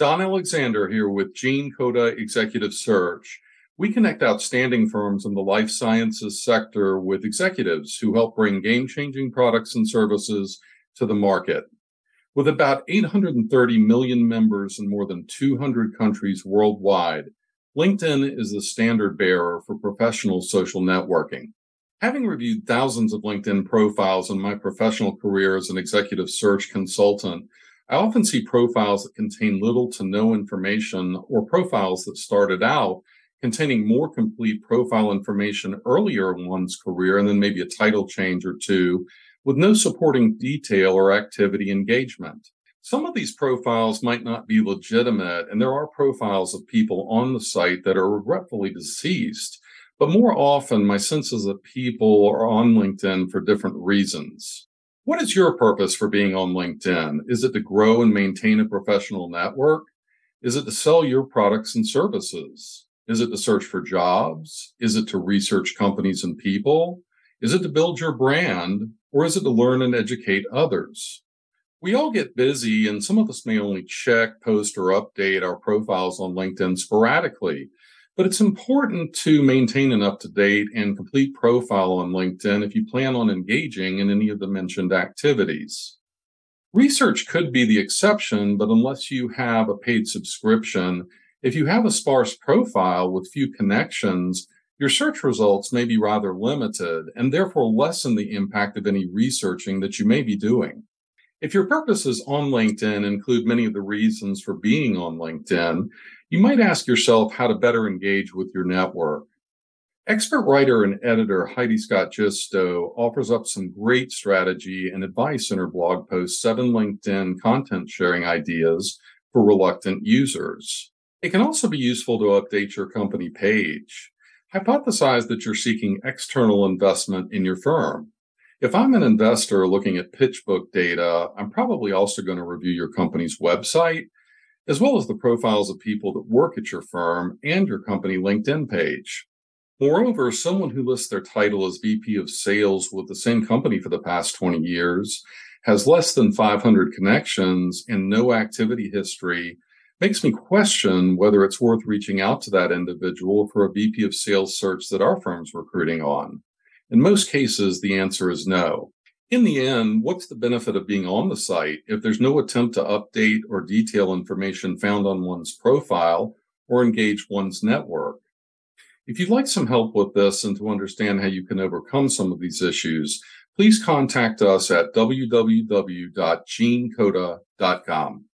Don Alexander here with Gene Coda Executive Search. We connect outstanding firms in the life sciences sector with executives who help bring game changing products and services to the market. With about 830 million members in more than 200 countries worldwide, LinkedIn is the standard bearer for professional social networking. Having reviewed thousands of LinkedIn profiles in my professional career as an executive search consultant, I often see profiles that contain little to no information or profiles that started out containing more complete profile information earlier in one's career and then maybe a title change or two with no supporting detail or activity engagement. Some of these profiles might not be legitimate, and there are profiles of people on the site that are regretfully deceased. But more often, my sense is that people are on LinkedIn for different reasons. What is your purpose for being on LinkedIn? Is it to grow and maintain a professional network? Is it to sell your products and services? Is it to search for jobs? Is it to research companies and people? Is it to build your brand? Or is it to learn and educate others? We all get busy, and some of us may only check, post, or update our profiles on LinkedIn sporadically. But it's important to maintain an up to date and complete profile on LinkedIn if you plan on engaging in any of the mentioned activities. Research could be the exception, but unless you have a paid subscription, if you have a sparse profile with few connections, your search results may be rather limited and therefore lessen the impact of any researching that you may be doing. If your purposes on LinkedIn include many of the reasons for being on LinkedIn, you might ask yourself how to better engage with your network. Expert writer and editor Heidi Scott Giusto offers up some great strategy and advice in her blog post, Seven LinkedIn Content Sharing Ideas for Reluctant Users. It can also be useful to update your company page. Hypothesize that you're seeking external investment in your firm. If I'm an investor looking at PitchBook data, I'm probably also going to review your company's website as well as the profiles of people that work at your firm and your company LinkedIn page. Moreover, someone who lists their title as VP of sales with the same company for the past 20 years, has less than 500 connections and no activity history makes me question whether it's worth reaching out to that individual for a VP of sales search that our firm's recruiting on. In most cases, the answer is no in the end, what's the benefit of being on the site if there's no attempt to update or detail information found on one's profile or engage one's network? If you'd like some help with this and to understand how you can overcome some of these issues, please contact us at www.genecoda.com.